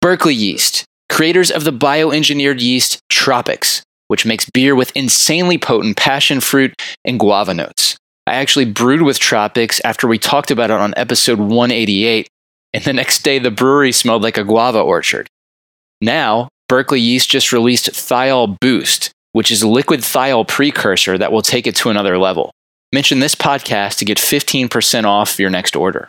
Berkeley Yeast, creators of the bioengineered yeast Tropics, which makes beer with insanely potent passion fruit and guava notes. I actually brewed with Tropics after we talked about it on episode 188, and the next day the brewery smelled like a guava orchard. Now, Berkeley Yeast just released Thiol Boost, which is liquid thiol precursor that will take it to another level. Mention this podcast to get 15% off your next order.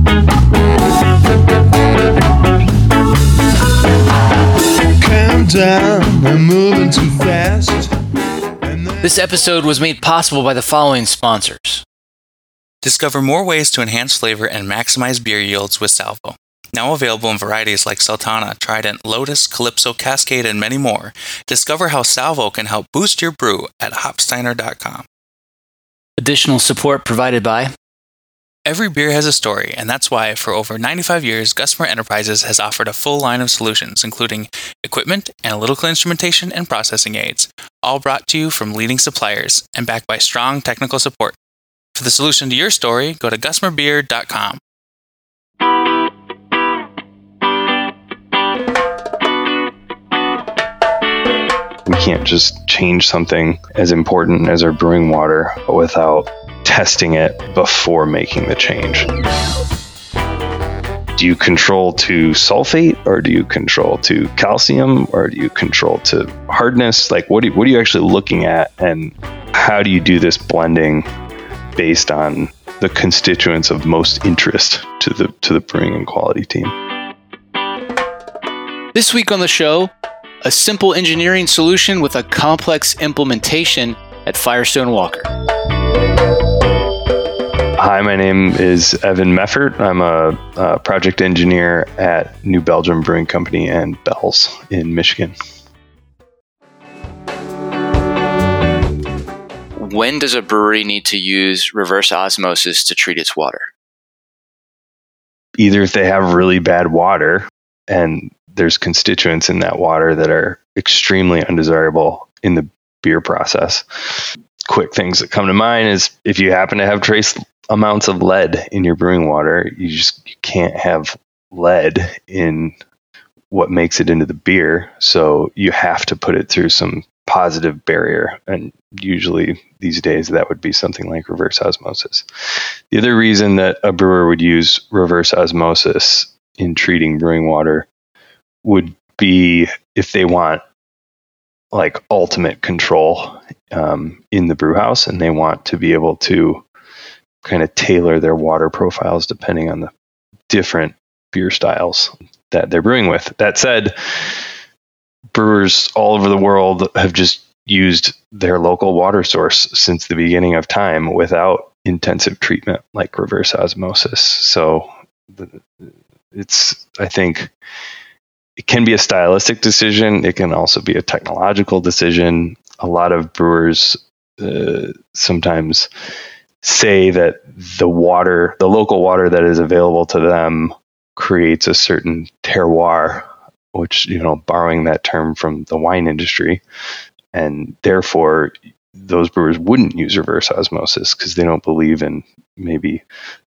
Calm down, I'm moving too fast. This episode was made possible by the following sponsors. Discover more ways to enhance flavor and maximize beer yields with Salvo. Now available in varieties like Sultana, Trident, Lotus, Calypso, Cascade, and many more. Discover how Salvo can help boost your brew at hopsteiner.com. Additional support provided by Every beer has a story, and that's why, for over 95 years, Gusmer Enterprises has offered a full line of solutions, including equipment, analytical instrumentation, and processing aids, all brought to you from leading suppliers and backed by strong technical support. For the solution to your story, go to gusmerbeer.com. We can't just change something as important as our brewing water without testing it before making the change. Do you control to sulfate or do you control to calcium or do you control to hardness? Like what, do, what are you actually looking at and how do you do this blending based on the constituents of most interest to the to the brewing and quality team? This week on the show, a simple engineering solution with a complex implementation at Firestone Walker. Hi, my name is Evan Meffert. I'm a, a, project engineer at New Belgium Brewing Company and Bell's in Michigan. When does a brewery need to use reverse osmosis to treat its water? Either if they have really bad water and there's constituents in that water that are extremely undesirable in the beer process. Quick things that come to mind is if you happen to have trace amounts of lead in your brewing water. You just you can't have lead in what makes it into the beer. So you have to put it through some positive barrier. And usually these days that would be something like reverse osmosis. The other reason that a brewer would use reverse osmosis in treating brewing water would be if they want like ultimate control um, in the brew house and they want to be able to kind of tailor their water profiles depending on the different beer styles that they're brewing with. That said, brewers all over the world have just used their local water source since the beginning of time without intensive treatment like reverse osmosis. So it's, I think, it can be a stylistic decision. It can also be a technological decision. A lot of brewers uh, sometimes say that the water, the local water that is available to them, creates a certain terroir, which, you know, borrowing that term from the wine industry. And therefore, those brewers wouldn't use reverse osmosis because they don't believe in maybe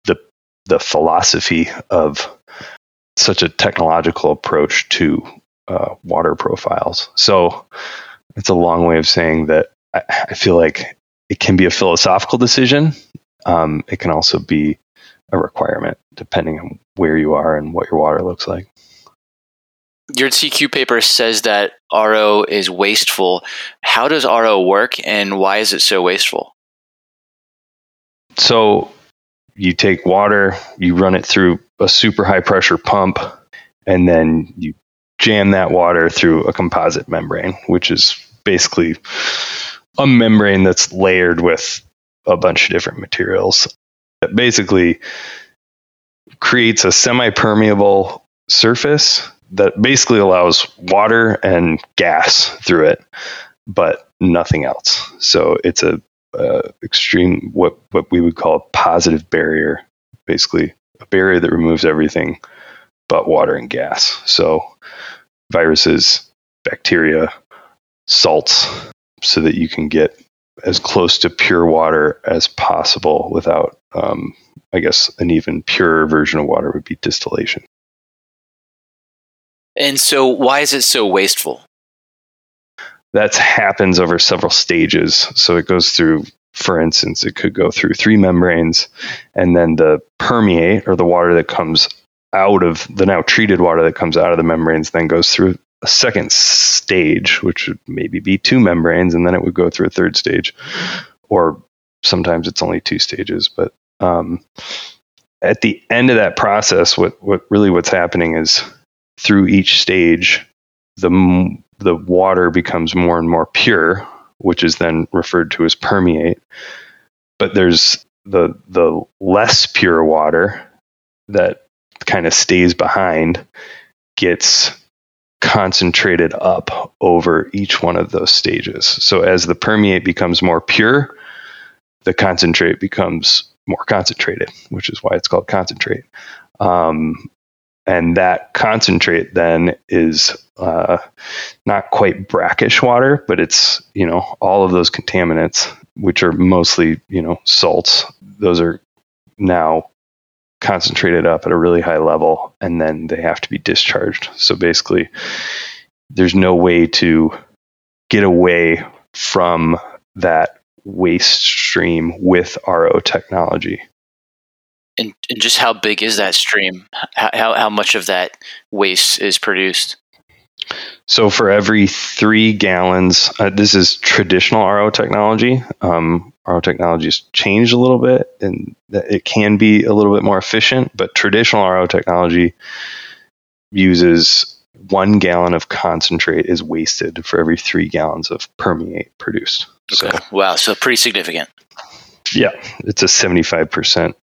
the the philosophy of such a technological approach to uh, water profiles. So it's a long way of saying that I, I feel like it can be a philosophical decision. Um, it can also be a requirement depending on where you are and what your water looks like. Your TQ paper says that RO is wasteful. How does RO work and why is it so wasteful? So you take water, you run it through a super high pressure pump, and then you jam that water through a composite membrane, which is basically a membrane that's layered with a bunch of different materials that basically creates a semi permeable surface that basically allows water and gas through it, but nothing else. So it's a extreme what what we would call a positive barrier, basically a barrier that removes everything but water and gas. So viruses, bacteria, salts, so that you can get as close to pure water as possible without, um, I guess, an even purer version of water would be distillation. And so, why is it so wasteful? That happens over several stages. So it goes through, for instance, it could go through three membranes, and then the permeate or the water that comes out of the now treated water that comes out of the membranes then goes through a second stage, which would maybe be two membranes, and then it would go through a third stage, or sometimes it's only two stages. But um, at the end of that process, what what really what's happening is through each stage, the the water becomes more and more pure, which is then referred to as permeate. But there's the the less pure water that kind of stays behind gets concentrated up over each one of those stages. So as the permeate becomes more pure, the concentrate becomes more concentrated, which is why it's called concentrate. Um, and that concentrate then is uh, not quite brackish water, but it's you know all of those contaminants, which are mostly you know salts. Those are now concentrated up at a really high level and then they have to be discharged. So basically, there's no way to get away from that waste stream with RO technology. And, and just how big is that stream? How, how much of that waste is produced? So for every three gallons, uh, this is traditional RO technology. Um, RO technology has changed a little bit, and it can be a little bit more efficient. But traditional RO technology uses one gallon of concentrate is wasted for every three gallons of permeate produced. Okay. So, wow, so pretty significant. Yeah, it's a seventy-five percent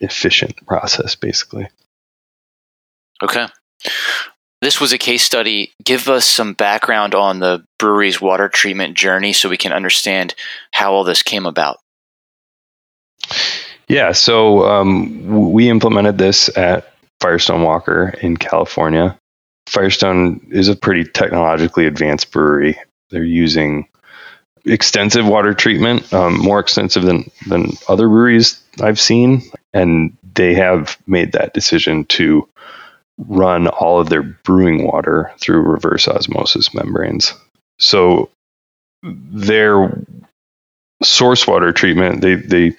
efficient process, basically. Okay. This was a case study. Give us some background on the brewery's water treatment journey so we can understand how all this came about. Yeah, so um, we implemented this at Firestone Walker in California. Firestone is a pretty technologically advanced brewery. They're using extensive water treatment, um, more extensive than, than other breweries I've seen. And they have made that decision to run all of their brewing water through reverse osmosis membranes. So their source water treatment, they, they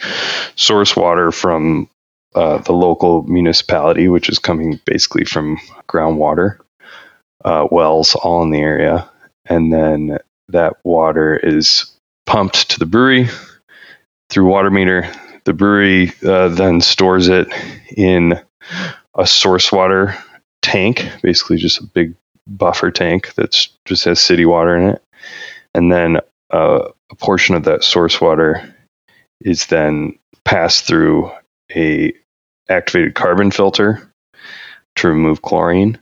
source water from uh, the local municipality, which is coming basically from groundwater uh, wells all in the area. And then that water is pumped to the brewery through water meter. The brewery uh, then stores it in a source water tank, basically just a big buffer tank that just has city water in it. And then uh, a portion of that source water is then passed through a activated carbon filter to remove chlorine.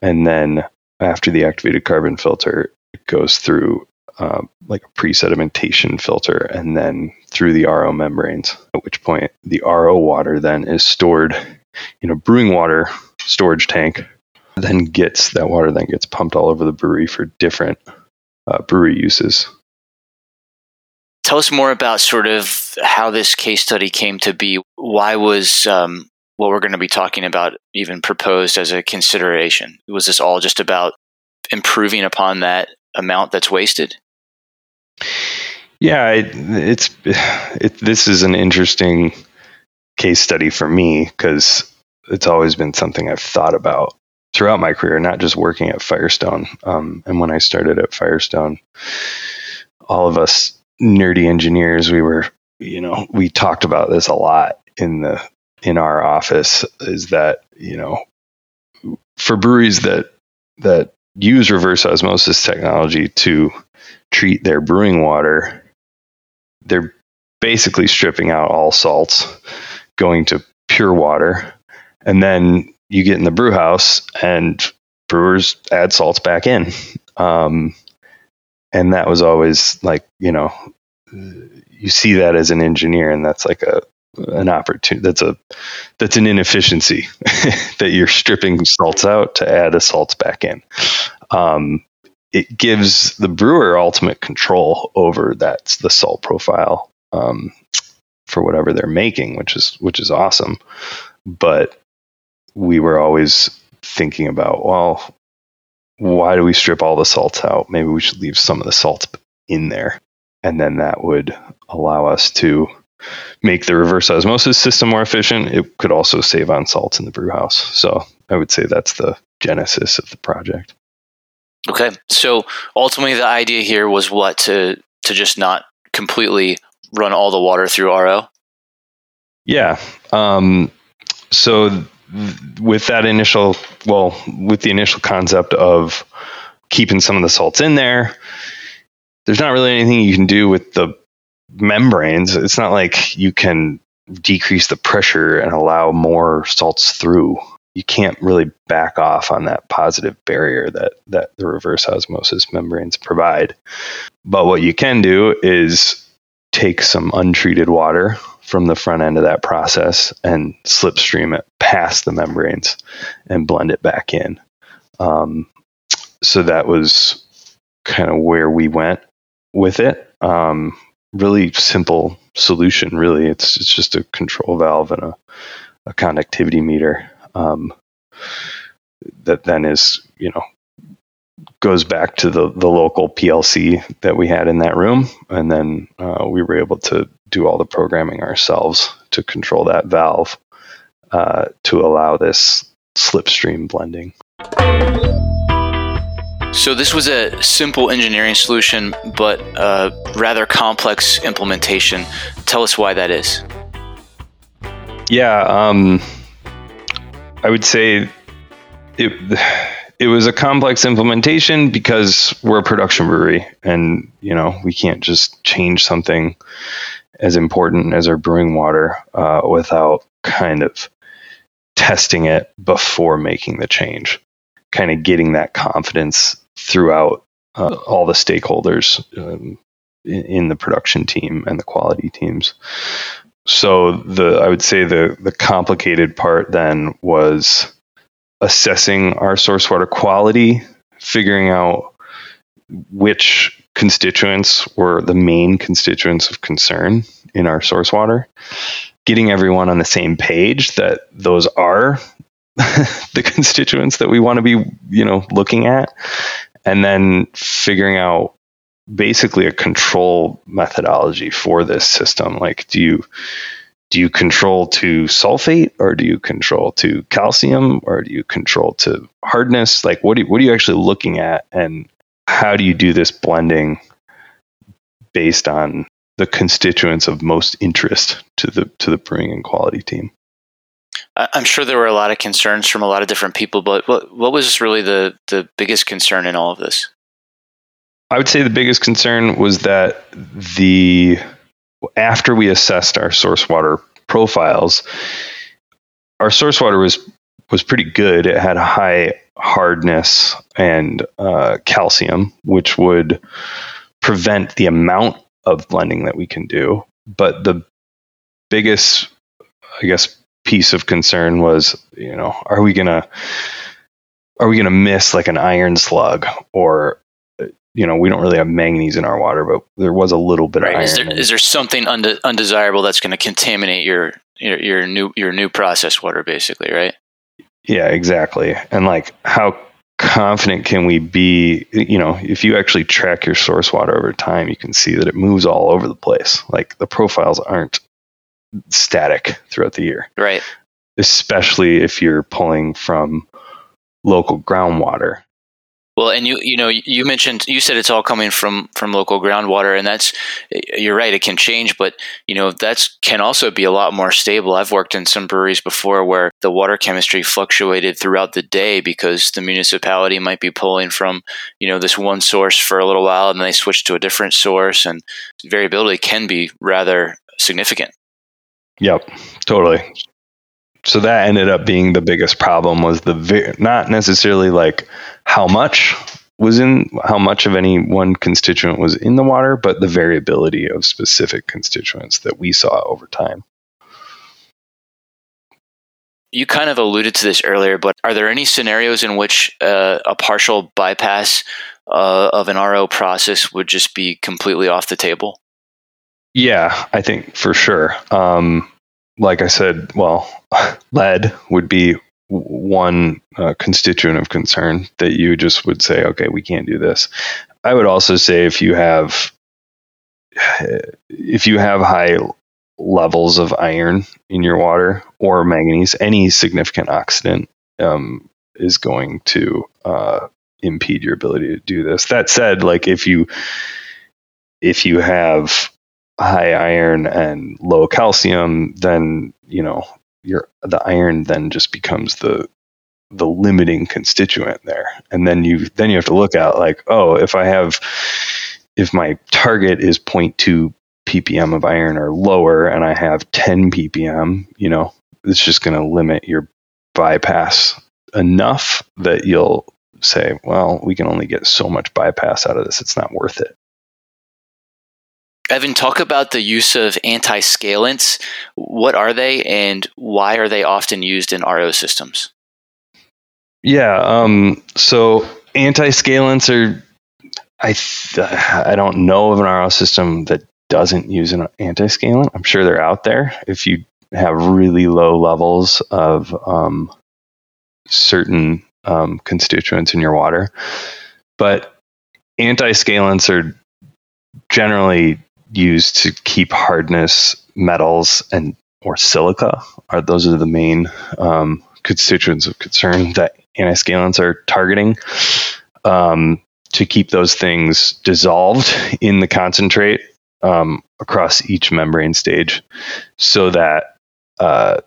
And then after the activated carbon filter, it goes through uh, like a pre-sedimentation filter and then through the RO membranes, at which point the RO water then is stored in a brewing water storage tank. Then gets that water then gets pumped all over the brewery for different uh, brewery uses. Tell us more about sort of how this case study came to be. Why was um, what we're going to be talking about even proposed as a consideration? Was this all just about improving upon that amount that's wasted? Yeah, it, it's it, this is an interesting case study for me because it's always been something I've thought about throughout my career, not just working at Firestone. Um, and when I started at Firestone, all of us nerdy engineers, we were, you know, we talked about this a lot in the in our office. Is that you know, for breweries that that use reverse osmosis technology to treat their brewing water, they're basically stripping out all salts, going to pure water, and then you get in the brew house and brewers add salts back in. Um, and that was always like, you know, you see that as an engineer and that's like a, an opportunity that's a that's an inefficiency that you're stripping salts out to add the salts back in um, it gives the brewer ultimate control over that the salt profile um, for whatever they're making which is which is awesome but we were always thinking about well why do we strip all the salts out maybe we should leave some of the salts in there and then that would allow us to make the reverse osmosis system more efficient. It could also save on salts in the brew house. So I would say that's the genesis of the project. Okay. So ultimately the idea here was what to to just not completely run all the water through RO? Yeah. Um, so with that initial well, with the initial concept of keeping some of the salts in there, there's not really anything you can do with the membranes. It's not like you can decrease the pressure and allow more salts through. You can't really back off on that positive barrier that, that the reverse osmosis membranes provide. But what you can do is take some untreated water from the front end of that process and slipstream it past the membranes and blend it back in. Um, so that was kind of where we went with it. Um, really simple solution. Really, it's it's just a control valve and a, a conductivity meter um, that then is you know goes back to the the local PLC that we had in that room, and then uh, we were able to do all the programming ourselves to control that valve uh, to allow this slipstream blending. So this was a simple engineering solution, but a rather complex implementation. Tell us why that is. Yeah, um, I would say it it was a complex implementation because we're a production brewery, and you know we can't just change something as important as our brewing water uh, without kind of testing it before making the change kind of getting that confidence throughout uh, all the stakeholders um, in, in, the production team and the quality teams. So the I would say the the complicated part then was assessing our source water quality, figuring out which constituents were the main constituents of concern in our source water, getting everyone on the same page that those are the constituents that we want to be, you know, looking at, and then figuring out basically a control methodology for this system. Like, do you do you control to sulfate, or do you control to calcium, or do you control to hardness? Like, what do you, what are you actually looking at, and how do you do this blending based on the constituents of most interest to the to the brewing and quality team? I'm sure there were a lot of concerns from a lot of different people, but what what was really the the biggest concern in all of this? I would say the biggest concern was that the after we assessed our source water profiles, our source water was was pretty good. It had high hardness and uh, calcium, which would prevent the amount of blending that we can do. But the biggest, I guess, piece of concern was, you know, are we gonna are we gonna miss like an iron slug or you know, we don't really have manganese in our water, but there was a little bit right. of iron. Is there, is there something unde- undesirable that's going to contaminate your, your your new your new processed water, basically, right? Yeah, exactly. And like, how confident can we be? You know, if you actually track your source water over time, you can see that it moves all over the place. Like the profiles aren't static throughout the year. Right. Especially if you're pulling from local groundwater. Well, and you you know you mentioned you said it's all coming from from local groundwater, and that's you're right. It can change, but you know that's can also be a lot more stable. I've worked in some breweries before where the water chemistry fluctuated throughout the day because the municipality might be pulling from you know this one source for a little while, and then they switch to a different source, and variability can be rather significant. Yep, totally. so that ended up being the biggest problem was the not necessarily like how much was in how much of any one constituent was in the water, but the variability of specific constituents that we saw over time. You kind of alluded to this earlier, but are there any scenarios in which uh, a partial bypass uh, of an RO process would just be completely off the table? Yeah, I think for sure. Um, like I said, well, lead would be one uh, constituent of concern that you just would say, okay, we can't do this. I would also say if you have if you have high levels of iron in your water or manganese, any significant oxidant um, is going to uh, impede your ability to do this. That said, like if you if you have high iron and low calcium, then you know your the iron then just becomes the the limiting constituent there, and then you then you have to look at like, oh, if I have if my target is 0.2 ppm of iron or lower, and I have 10 ppm, you know, it's just going to limit your bypass enough that you'll say, well, we can only get so much bypass out of this; it's not worth it. Evan, talk about the use of anti-scalants. What are they and why are they often used in RO systems? Yeah, um, so anti-scalants are, I, th- I don't know of an RO system that doesn't use an anti-scalant. I'm sure they're out there. If you have really low levels of um, certain um, constituents in your water, but anti-scalants are generally used to keep hardness metals and or silica are those are the main um, constituents of concern that antiscalants are targeting um, to keep those things dissolved in the concentrate um, across each membrane stage so that uh,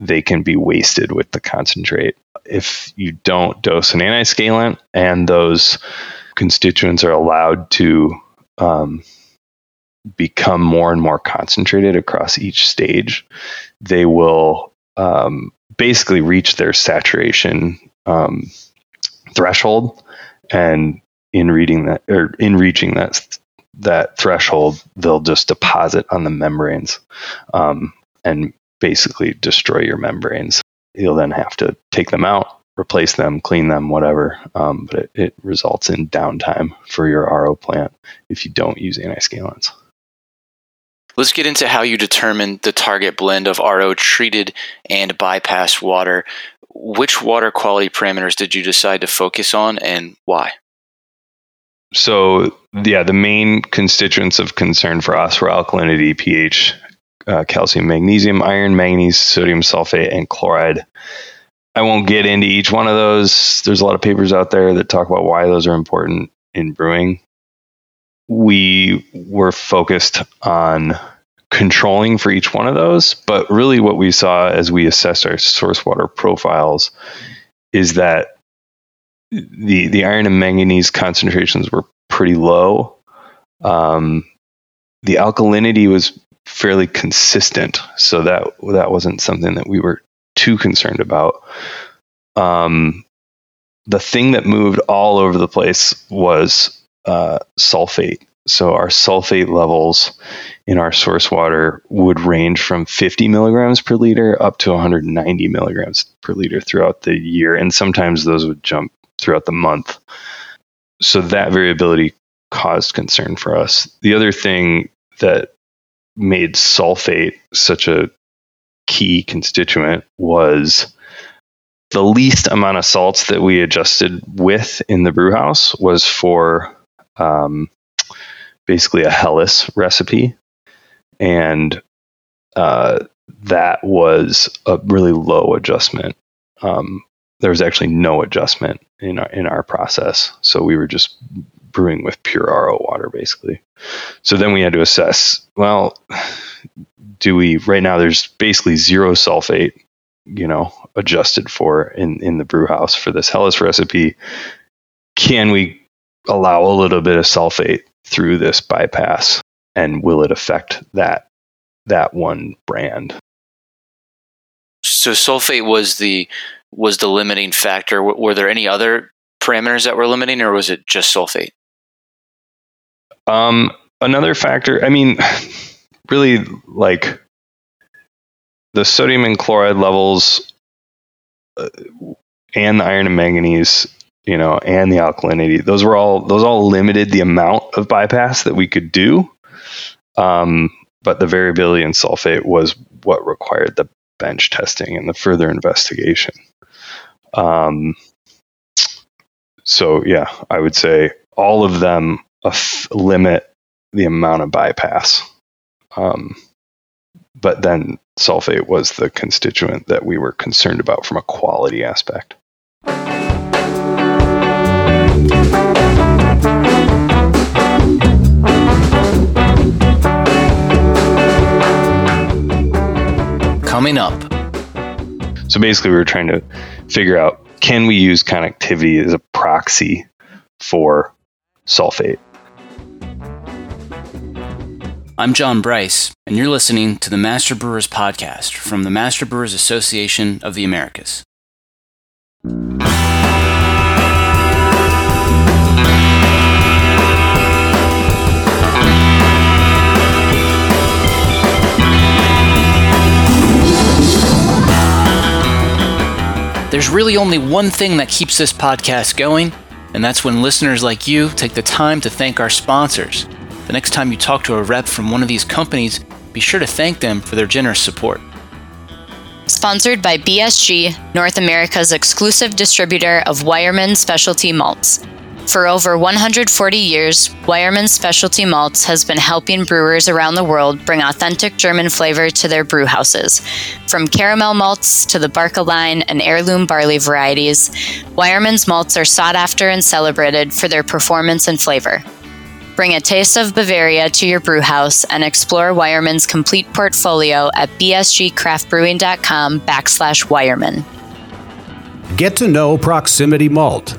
they can be wasted with the concentrate. If you don't dose an antiscalant and those constituents are allowed to um, become more and more concentrated across each stage, they will um, basically reach their saturation um, threshold. And in reading that or in reaching that that threshold, they'll just deposit on the membranes um, and basically destroy your membranes. You'll then have to take them out, replace them, clean them, whatever. Um, but it, it, results in downtime for your RO plant if you don't use antiscalants. Let's get into how you determine the target blend of RO treated and bypass water. Which water quality parameters did you decide to focus on and why? So, yeah, the main constituents of concern for us were alkalinity, pH, uh, calcium, magnesium, iron, manganese, sodium sulfate, and chloride. I won't get into each one of those. There's a lot of papers out there that talk about why those are important in brewing we were focused on controlling for each one of those. But really, what we saw as we assessed our source water profiles is that the the iron and manganese concentrations were pretty low. Um, the alkalinity was fairly consistent, so that that wasn't something that we were too concerned about. Um, the thing that moved all over the place was uh, sulfate. So our sulfate levels in our source water would range from 50 milligrams per liter up to 190 milligrams per liter throughout the year, and sometimes those would jump throughout the month. So that variability caused concern for us. The other thing that made sulfate such a key constituent was the least amount of salts that we adjusted with in the brew house was for um, basically a Helles recipe, and uh, that was a really low adjustment. Um, there was actually no adjustment in our, in our process, so we were just brewing with pure RO water basically. So then we had to assess. Well, do we right now? There's basically zero sulfate, you know, adjusted for in in the brew house for this Helles recipe. Can we allow a little bit of sulfate through this bypass and will it affect that that one brand So sulfate was the was the limiting factor. W- were there any other parameters that were limiting, or was it just sulfate? Um, another factor. I mean, really, like the sodium and chloride levels, uh, and the iron and manganese, you know, and the alkalinity. Those were all those all limited the amount of bypass that we could do. Um, but the variability in sulfate was what required the bench testing and the further investigation. Um, so yeah, I would say all of them limit the amount of bypass. Um, but then sulfate was the constituent that we were concerned about from a quality aspect. Coming up. So basically, we were trying to figure out can we use conductivity as a proxy for sulfate? I'm John Bryce, and you're listening to the Master Brewers Podcast from the Master Brewers Association of the Americas. There's really only one thing that keeps this podcast going, and that's when listeners like you take the time to thank our sponsors. The next time you talk to a rep from one of these companies, be sure to thank them for their generous support. Sponsored by BSG, North America's exclusive distributor of Weyermann Specialty Malts. For over 140 years, Weyermann Specialty Malts has been helping brewers around the world bring authentic German flavor to their brew houses. From caramel malts to the Barke line and heirloom barley varieties, Weyermann's malts are sought after and celebrated for their performance and flavor. Bring a taste of Bavaria to your brew house and explore Weyermann's complete portfolio at bsgcraftbrewing.com backslash Weyermann. Get to know Proximity Malt.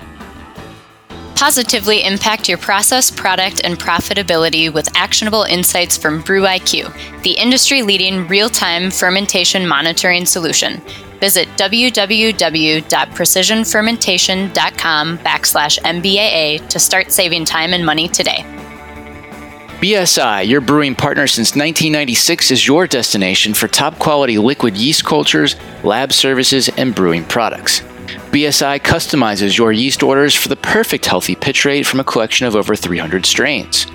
Positively impact your process, product, and profitability with actionable insights from BrewIQ, the industry leading real time fermentation monitoring solution. Visit www.precisionfermentation.com backslash MBAA to start saving time and money today. BSI, your brewing partner since 1996, is your destination for top quality liquid yeast cultures, lab services, and brewing products. BSI customizes your yeast orders for the perfect healthy pitch rate from a collection of over 300 strains.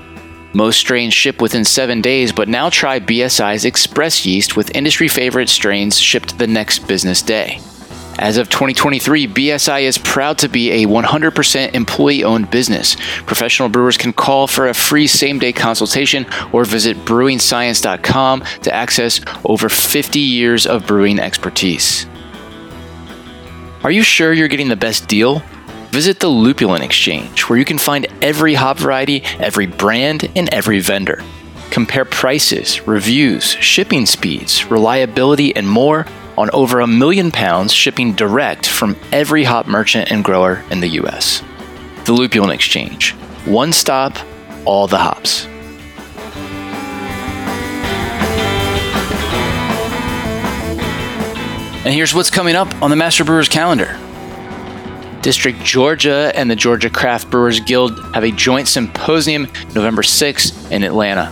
Most strains ship within seven days, but now try BSI's Express yeast with industry favorite strains shipped the next business day. As of 2023, BSI is proud to be a 100% employee owned business. Professional brewers can call for a free same day consultation or visit brewingscience.com to access over 50 years of brewing expertise. Are you sure you're getting the best deal? Visit the Lupulin Exchange, where you can find every hop variety, every brand, and every vendor. Compare prices, reviews, shipping speeds, reliability, and more on over a million pounds shipping direct from every hop merchant and grower in the US. The Lupulin Exchange. One stop, all the hops. And here's what's coming up on the Master Brewers calendar. District Georgia and the Georgia Craft Brewers Guild have a joint symposium November 6th in Atlanta.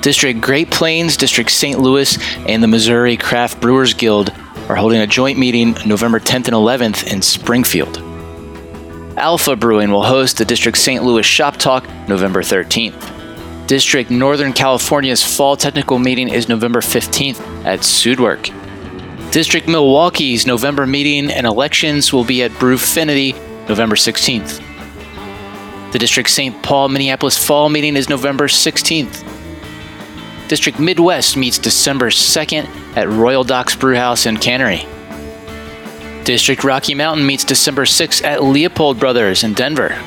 District Great Plains, District St. Louis, and the Missouri Craft Brewers Guild are holding a joint meeting November 10th and 11th in Springfield. Alpha Brewing will host the District St. Louis Shop Talk November 13th. District Northern California's Fall Technical Meeting is November 15th at Sudwerk. District Milwaukee's November meeting and elections will be at Brewfinity November 16th. The District St. Paul Minneapolis Fall meeting is November 16th. District Midwest meets December 2nd at Royal Docks Brewhouse and Cannery. District Rocky Mountain meets December 6th at Leopold Brothers in Denver.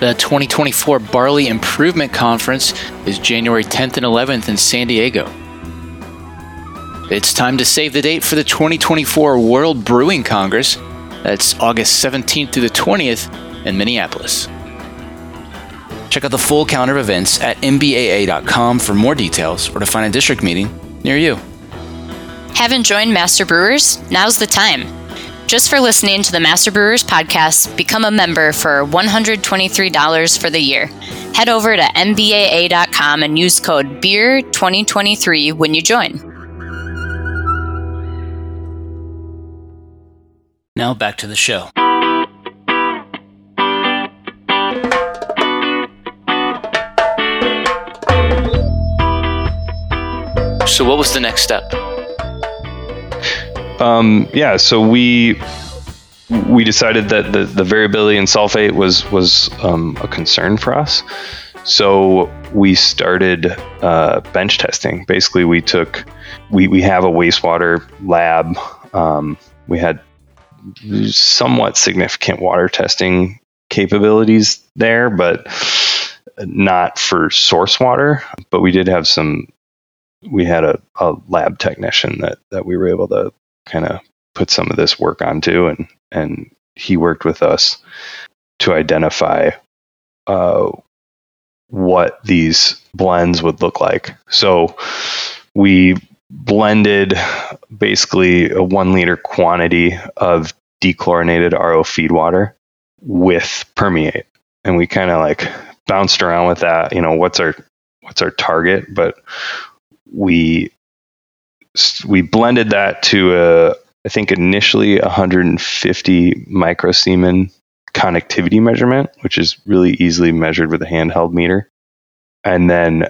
The 2024 Barley Improvement Conference is January 10th and 11th in San Diego. It's time to save the date for the 2024 World Brewing Congress. That's August 17th through the 20th in Minneapolis. Check out the full calendar of events at mbaa.com for more details or to find a district meeting near you. Haven't joined Master Brewers? Now's the time. Just for listening to the Master Brewers podcast, become a member for $123 for the year. Head over to mbaa.com and use code BEER2023 when you join. Now back to the show. So, what was the next step? Um, yeah, so we we decided that the, the variability in sulfate was was um, a concern for us. So we started uh, bench testing. Basically, we took we, we have a wastewater lab. Um, we had somewhat significant water testing capabilities there, but not for source water. But we did have some. We had a, a lab technician that that we were able to kind of put some of this work onto, and and he worked with us to identify uh, what these blends would look like. So we blended basically a one liter quantity of dechlorinated RO feed water with permeate, and we kind of like bounced around with that. You know, what's our what's our target? But we we blended that to a I think initially 150 microsiemen conductivity measurement, which is really easily measured with a handheld meter. And then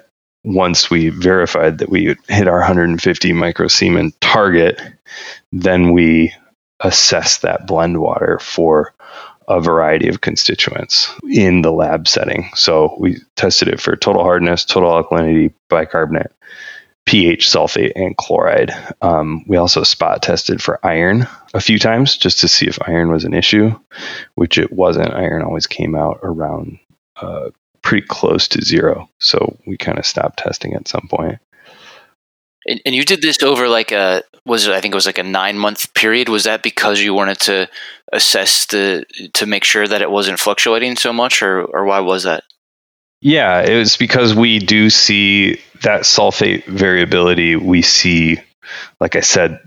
once we verified that we hit our 150 microsiemen target, then we assessed that blend water for a variety of constituents in the lab setting. So we tested it for total hardness, total alkalinity, bicarbonate, pH, sulfate, and chloride. Um, we also spot tested for iron a few times just to see if iron was an issue, which it wasn't. Iron always came out around uh, pretty close to zero. So we kind of stopped testing at some point. And, and you did this over like a was it? I think it was like a nine month period. Was that because you wanted to assess the to make sure that it wasn't fluctuating so much, or or why was that? Yeah, it was because we do see that sulfate variability. We see, like I said,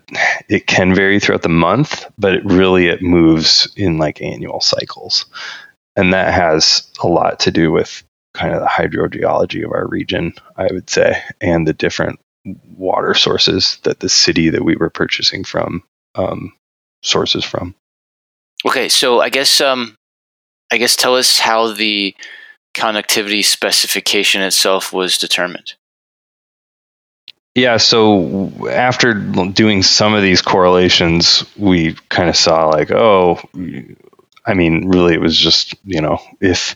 it can vary throughout the month, but it really it moves in like annual cycles, and that has a lot to do with kind of the hydrogeology of our region, I would say, and the different water sources that the city that we were purchasing from um, sources from. Okay, so I guess um, I guess tell us how the conductivity specification itself was determined? Yeah, so after doing some of these correlations, we kind of saw like, oh, I mean, really, it was just you know, if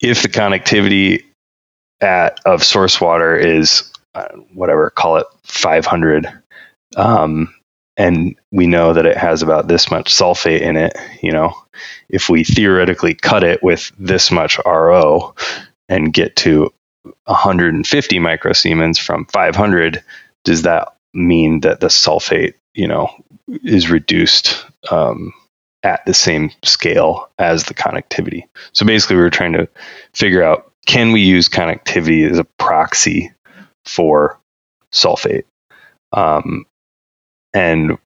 if the conductivity at of source water is uh, whatever, call it 500, um, and we know that it has about this much sulfate in it, you know, if we theoretically cut it with this much RO and get to 150 microsiemens from 500, does that mean that the sulfate, you know, is reduced um, at the same scale as the conductivity. So basically, we were trying to figure out can we use conductivity as a proxy for sulfate? Um, and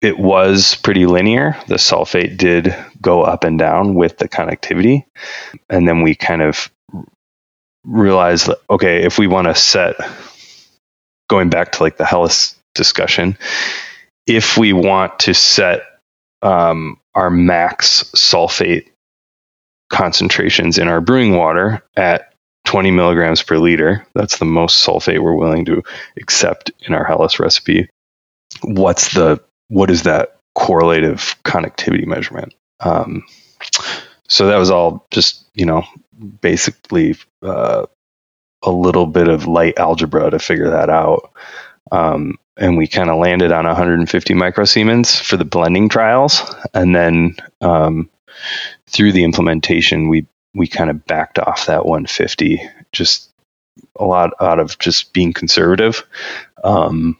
it was pretty linear. The sulfate did go up and down with the conductivity. And then we kind of realized that, okay, if we want to set, going back to like the Helles discussion, if we want to set um, our max sulfate concentrations in our brewing water at 20 milligrams per liter, that's the most sulfate we're willing to accept in our Helles recipe. What's the what is that correlative conductivity measurement? Um, so that was all just, you know, basically uh, a little bit of light algebra to figure that out. Um, and we kind of landed on 150 microsiemens for the blending trials. And then um, through the implementation, we we kind of backed off that 150 just a lot out of just being conservative. Um,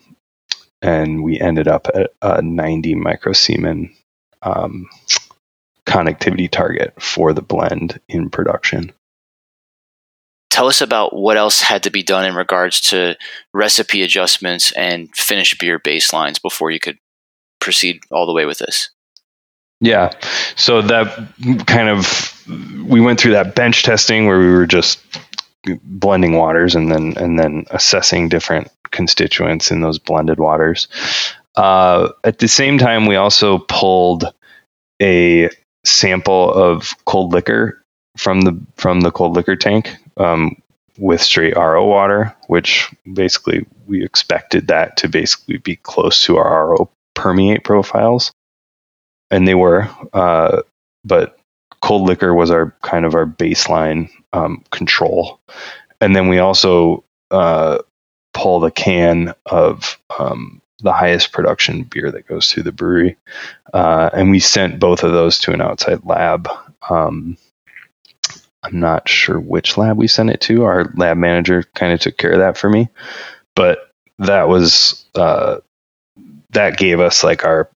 and we ended up at a 90 microsiemen um, conductivity target for the blend in production. Tell us about what else had to be done in regards to recipe adjustments and finished beer baselines before you could proceed all the way with this. Yeah. So that kind of we went through that bench testing where we were just blending waters and then and then assessing different constituents in those blended waters. Uh, at the same time, we also pulled a sample of cold liquor from the from the cold liquor tank um, with straight RO water, which basically we expected that to basically be close to our RO permeate profiles, and they were. Uh, but cold liquor was our kind of our baseline um, control, and then we also uh, pull the can of um, the highest production beer that goes through the brewery, uh, and we sent both of those to an outside lab. Um, I'm not sure which lab we sent it to. Our lab manager kind of took care of that for me, but that was uh, that gave us like our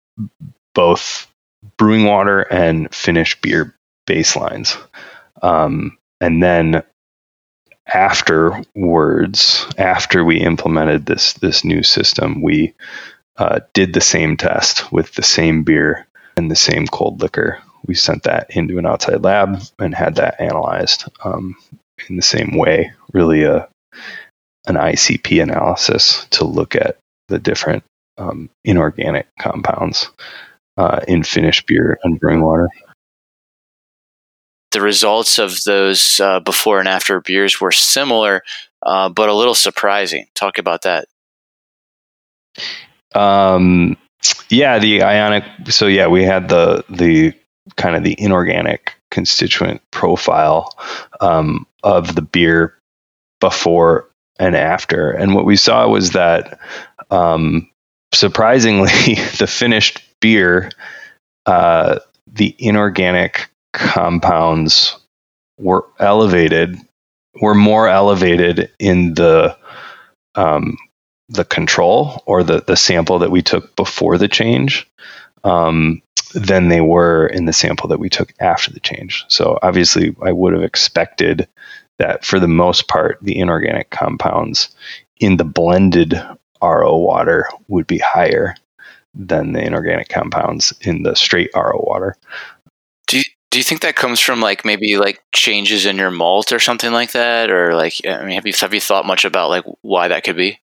both brewing water and finished beer baselines. Um, and then afterwards, after we implemented this this new system, we uh, did the same test with the same beer and the same cold liquor. We sent that into an outside lab and had that analyzed um, in the same way. Really, a an ICP analysis to look at the different um, inorganic compounds uh, in finished beer and brewing water the results of those uh, before and after beers were similar, uh, but a little surprising. Talk about that. Um, yeah, the ionic. So yeah, we had the the kind of the inorganic constituent profile um, of the beer before and after, and what we saw was that um, surprisingly, the finished beer, uh, the inorganic compounds were elevated, were more elevated in the um, the control or the the sample that we took before the change um, than they were in the sample that we took after the change. So obviously, I would have expected that for the most part, the inorganic compounds in the blended RO water would be higher than the inorganic compounds in the straight RO water. Do you, do you think that comes from like maybe like changes in your malt or something like that, or like I mean, have you have you thought much about like why that could be?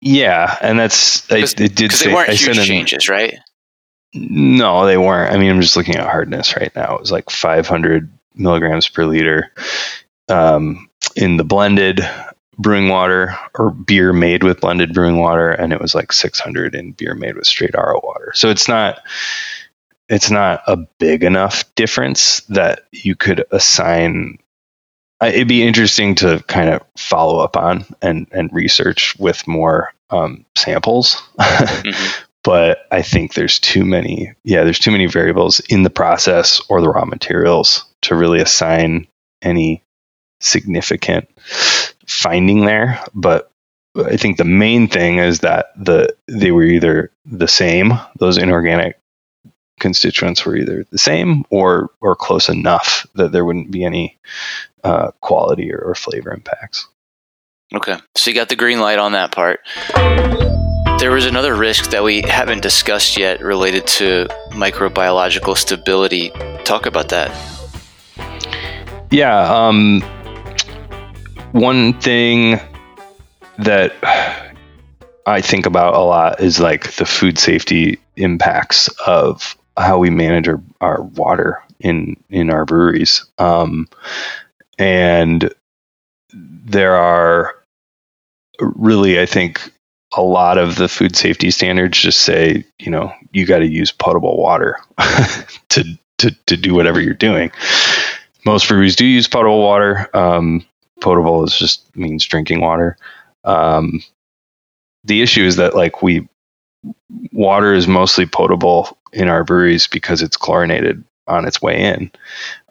Yeah, and that's I, it did say, they weren't I huge changes, right? No, they weren't. I mean, I'm just looking at hardness right now. It was like 500 milligrams per liter um, in the blended brewing water or beer made with blended brewing water, and it was like 600 in beer made with straight RO water. So it's not it's not a big enough difference that you could assign it'd be interesting to kind of follow up on and and research with more um, samples mm-hmm. But i think there's too many yeah there's too many variables in the process or the raw materials to really assign any significant finding there but i think the main thing is that the they were either the same those inorganic constituents were either the same or or close enough that there wouldn't be any uh, quality or, or flavor impacts. Okay, so you got the green light on that part. There was another risk that we haven't discussed yet related to microbiological stability. Talk about that. Yeah, um, one thing that I think about a lot is like the food safety impacts of how we manage our, our water in in our breweries. Um, and there are really, I think, a lot of the food safety standards just say, you know, you got to use potable water to, to to do whatever you're doing. Most breweries do use potable water. Um, potable is just means drinking water. Um, the issue is that like we water is mostly potable in our breweries because it's chlorinated on its way in.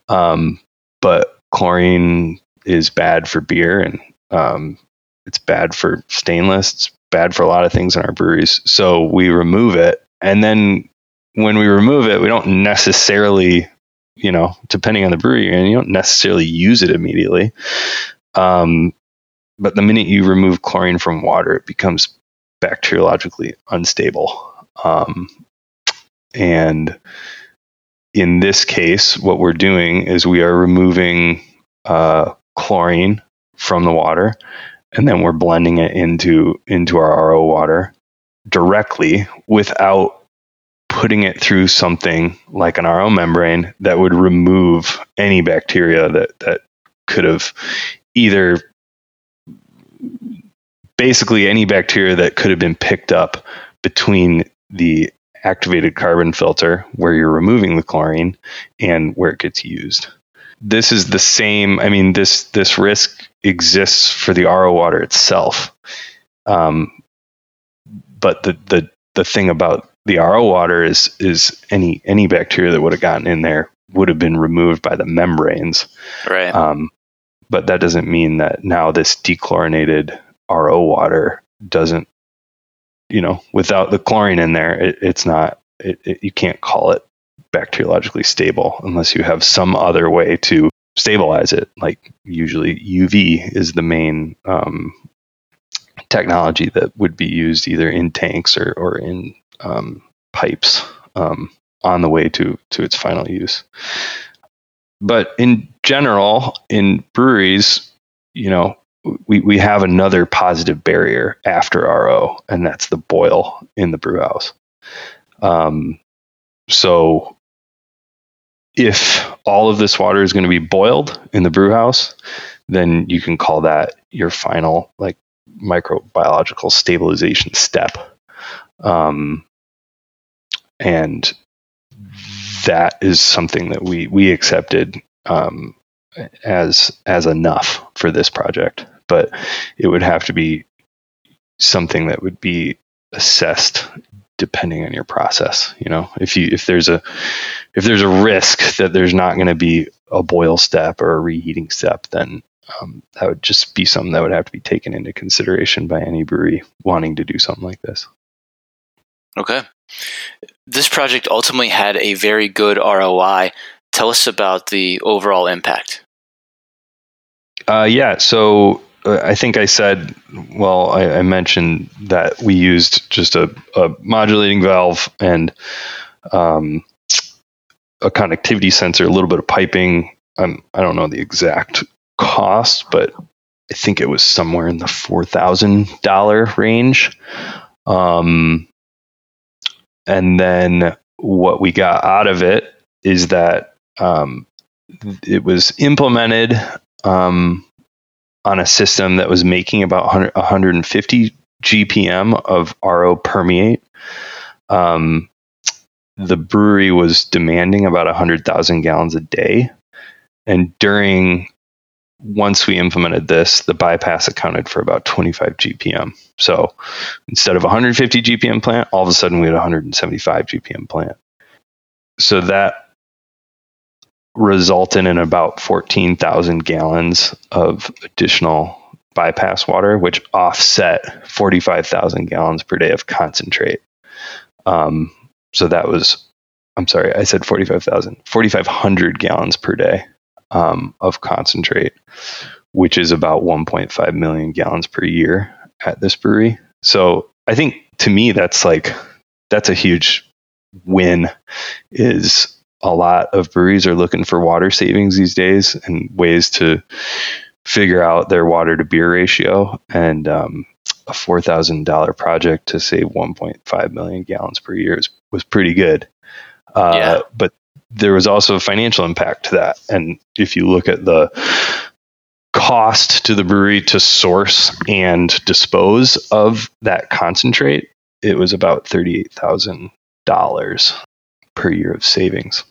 Um, but chlorine is bad for beer and um, it's bad for stainless. It's bad for a lot of things in our breweries. So we remove it. And then when we remove it, we don't necessarily, you know, depending on the brewery, and you don't necessarily use it immediately. Um, but the minute you remove chlorine from water, it becomes bacteriologically unstable. Um, and in this case, what we're doing is we are removing uh, chlorine from the water, and then we're blending it into into our RO water directly without putting it through something like an RO membrane that would remove any bacteria that that could have either basically any bacteria that could have been picked up between the activated carbon filter where you're removing the chlorine and where it gets used. This is the same. I mean, this this risk exists for the RO water itself, um, but the the the thing about the RO water is is any any bacteria that would have gotten in there would have been removed by the membranes. Right. Um, but that doesn't mean that now this dechlorinated RO water doesn't, you know, without the chlorine in there, it, it's not, it, it, you can't call it bacteriologically stable unless you have some other way to stabilize it. Like usually UV is the main um, technology that would be used either in tanks or, or in um, pipes um, on the way to, to its final use. But in general, in breweries, you know, we, we have another positive barrier after RO, and that's the boil in the brew house. Um, so if all of this water is going to be boiled in the brew house, then you can call that your final like microbiological stabilization step. Um, and that is something that we we accepted um, as as enough for this project but it would have to be something that would be assessed depending on your process you know? If you if there's a if there's a risk that there's not going to be a boil step or a reheating step then um, that would just be something that would have to be taken into consideration by any brewery wanting to do something like this. Okay. This project ultimately had a very good roi tell us about the overall impact. Uh, yeah so I think I said, well, I, I, mentioned that we used just a, a modulating valve and um, a conductivity sensor, a little bit of piping. I don't know the exact cost, but I think it was somewhere in the four thousand dollar range. Um, and then what we got out of it is that um, it was implemented um, on a system that was making about 100, 150 GPM of RO permeate. Um, the brewery was demanding about 100,000 gallons a day. And during, once we implemented this, the bypass accounted for about 25 GPM. So instead of 150 GPM plant, all of a sudden we had 175 GPM plant. So that resulted in about 14,000 gallons of additional bypass water, which offset 45,000 gallons per day of concentrate. Um, so that was, I'm sorry, I said 45,000, 4,500 gallons per day um, of concentrate, which is about 1.5 million gallons per year at this brewery. So I think to me, that's like, that's a huge win is a lot of breweries are looking for water savings these days and ways to figure out their water to beer ratio. And um, a four thousand dollar project to save one point five million gallons per year is, was pretty good. Uh, yeah. But there was also a financial impact to that. And if you look at the cost to the brewery to source and dispose of that concentrate, it was about thirty eight thousand dollars per year of savings.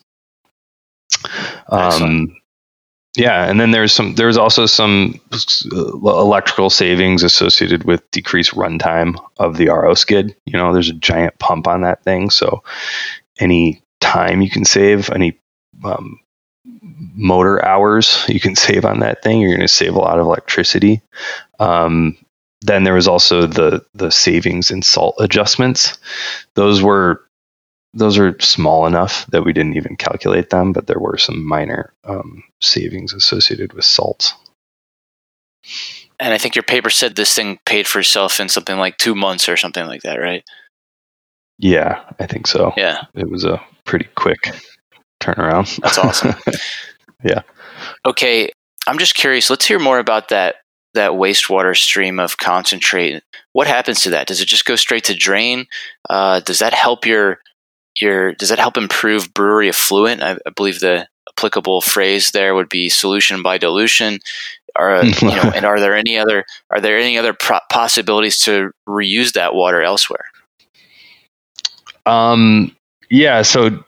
Um, yeah, and then there's some. There's also some uh, electrical savings associated with decreased runtime of the RO skid. You know, there's a giant pump on that thing, so any time you can save, any um, motor hours you can save on that thing. You're going to save a lot of electricity. Um, then there was also the the savings in salt adjustments. Those were those are small enough that we didn't even calculate them, but there were some minor um, savings associated with salt. And I think your paper said this thing paid for itself in something like two months or something like that, right? Yeah, I think so. Yeah. It was a pretty quick turnaround. That's awesome. yeah. Okay, I'm just curious. Let's hear more about that that wastewater stream of concentrate. What happens to that? Does it just go straight to drain? Uh, does that help your your does that help improve brewery effluent? I, I believe the applicable phrase there would be solution by dilution. Are you know, and are there any other are there any other pro- possibilities to reuse that water elsewhere? Um, yeah. So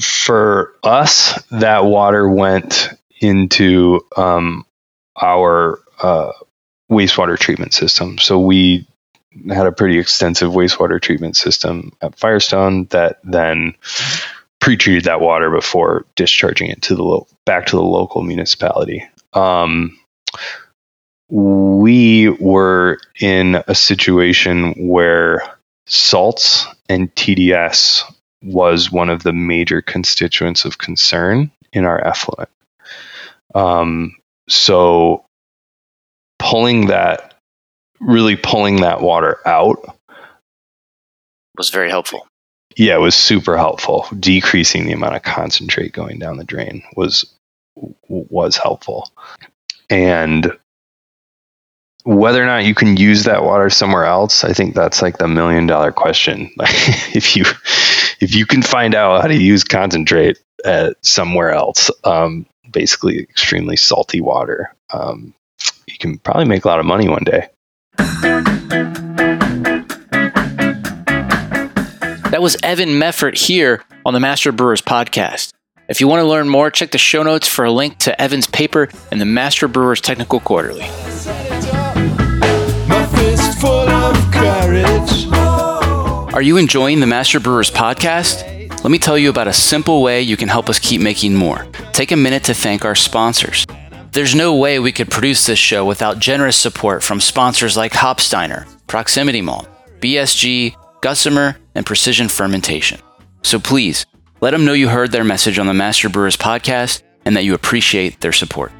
for us, that water went into um, our uh, wastewater treatment system. So we had a pretty extensive wastewater treatment system at Firestone that then pre-treated that water before discharging it to the lo- back to the local municipality. Um, we were in a situation where salts and TDS was one of the major constituents of concern in our effluent. Um, so pulling that, really pulling that water out was very helpful. Yeah, it was super helpful. Decreasing the amount of concentrate going down the drain was was helpful. And whether or not you can use that water somewhere else, I think that's like the million dollar question. if you if you can find out how to use concentrate at somewhere else, um, basically extremely salty water, um, you can probably make a lot of money one day. That was Evan Meffert here on the Master Brewers podcast. If you want to learn more, check the show notes for a link to Evan's paper in the Master Brewers Technical Quarterly. Are you enjoying the Master Brewers podcast? Let me tell you about a simple way you can help us keep making more. Take a minute to thank our sponsors. There's no way we could produce this show without generous support from sponsors like Hopsteiner, Proximity Malt, BSG, Gusmer, and Precision Fermentation. So please, let them know you heard their message on the Master Brewers podcast and that you appreciate their support.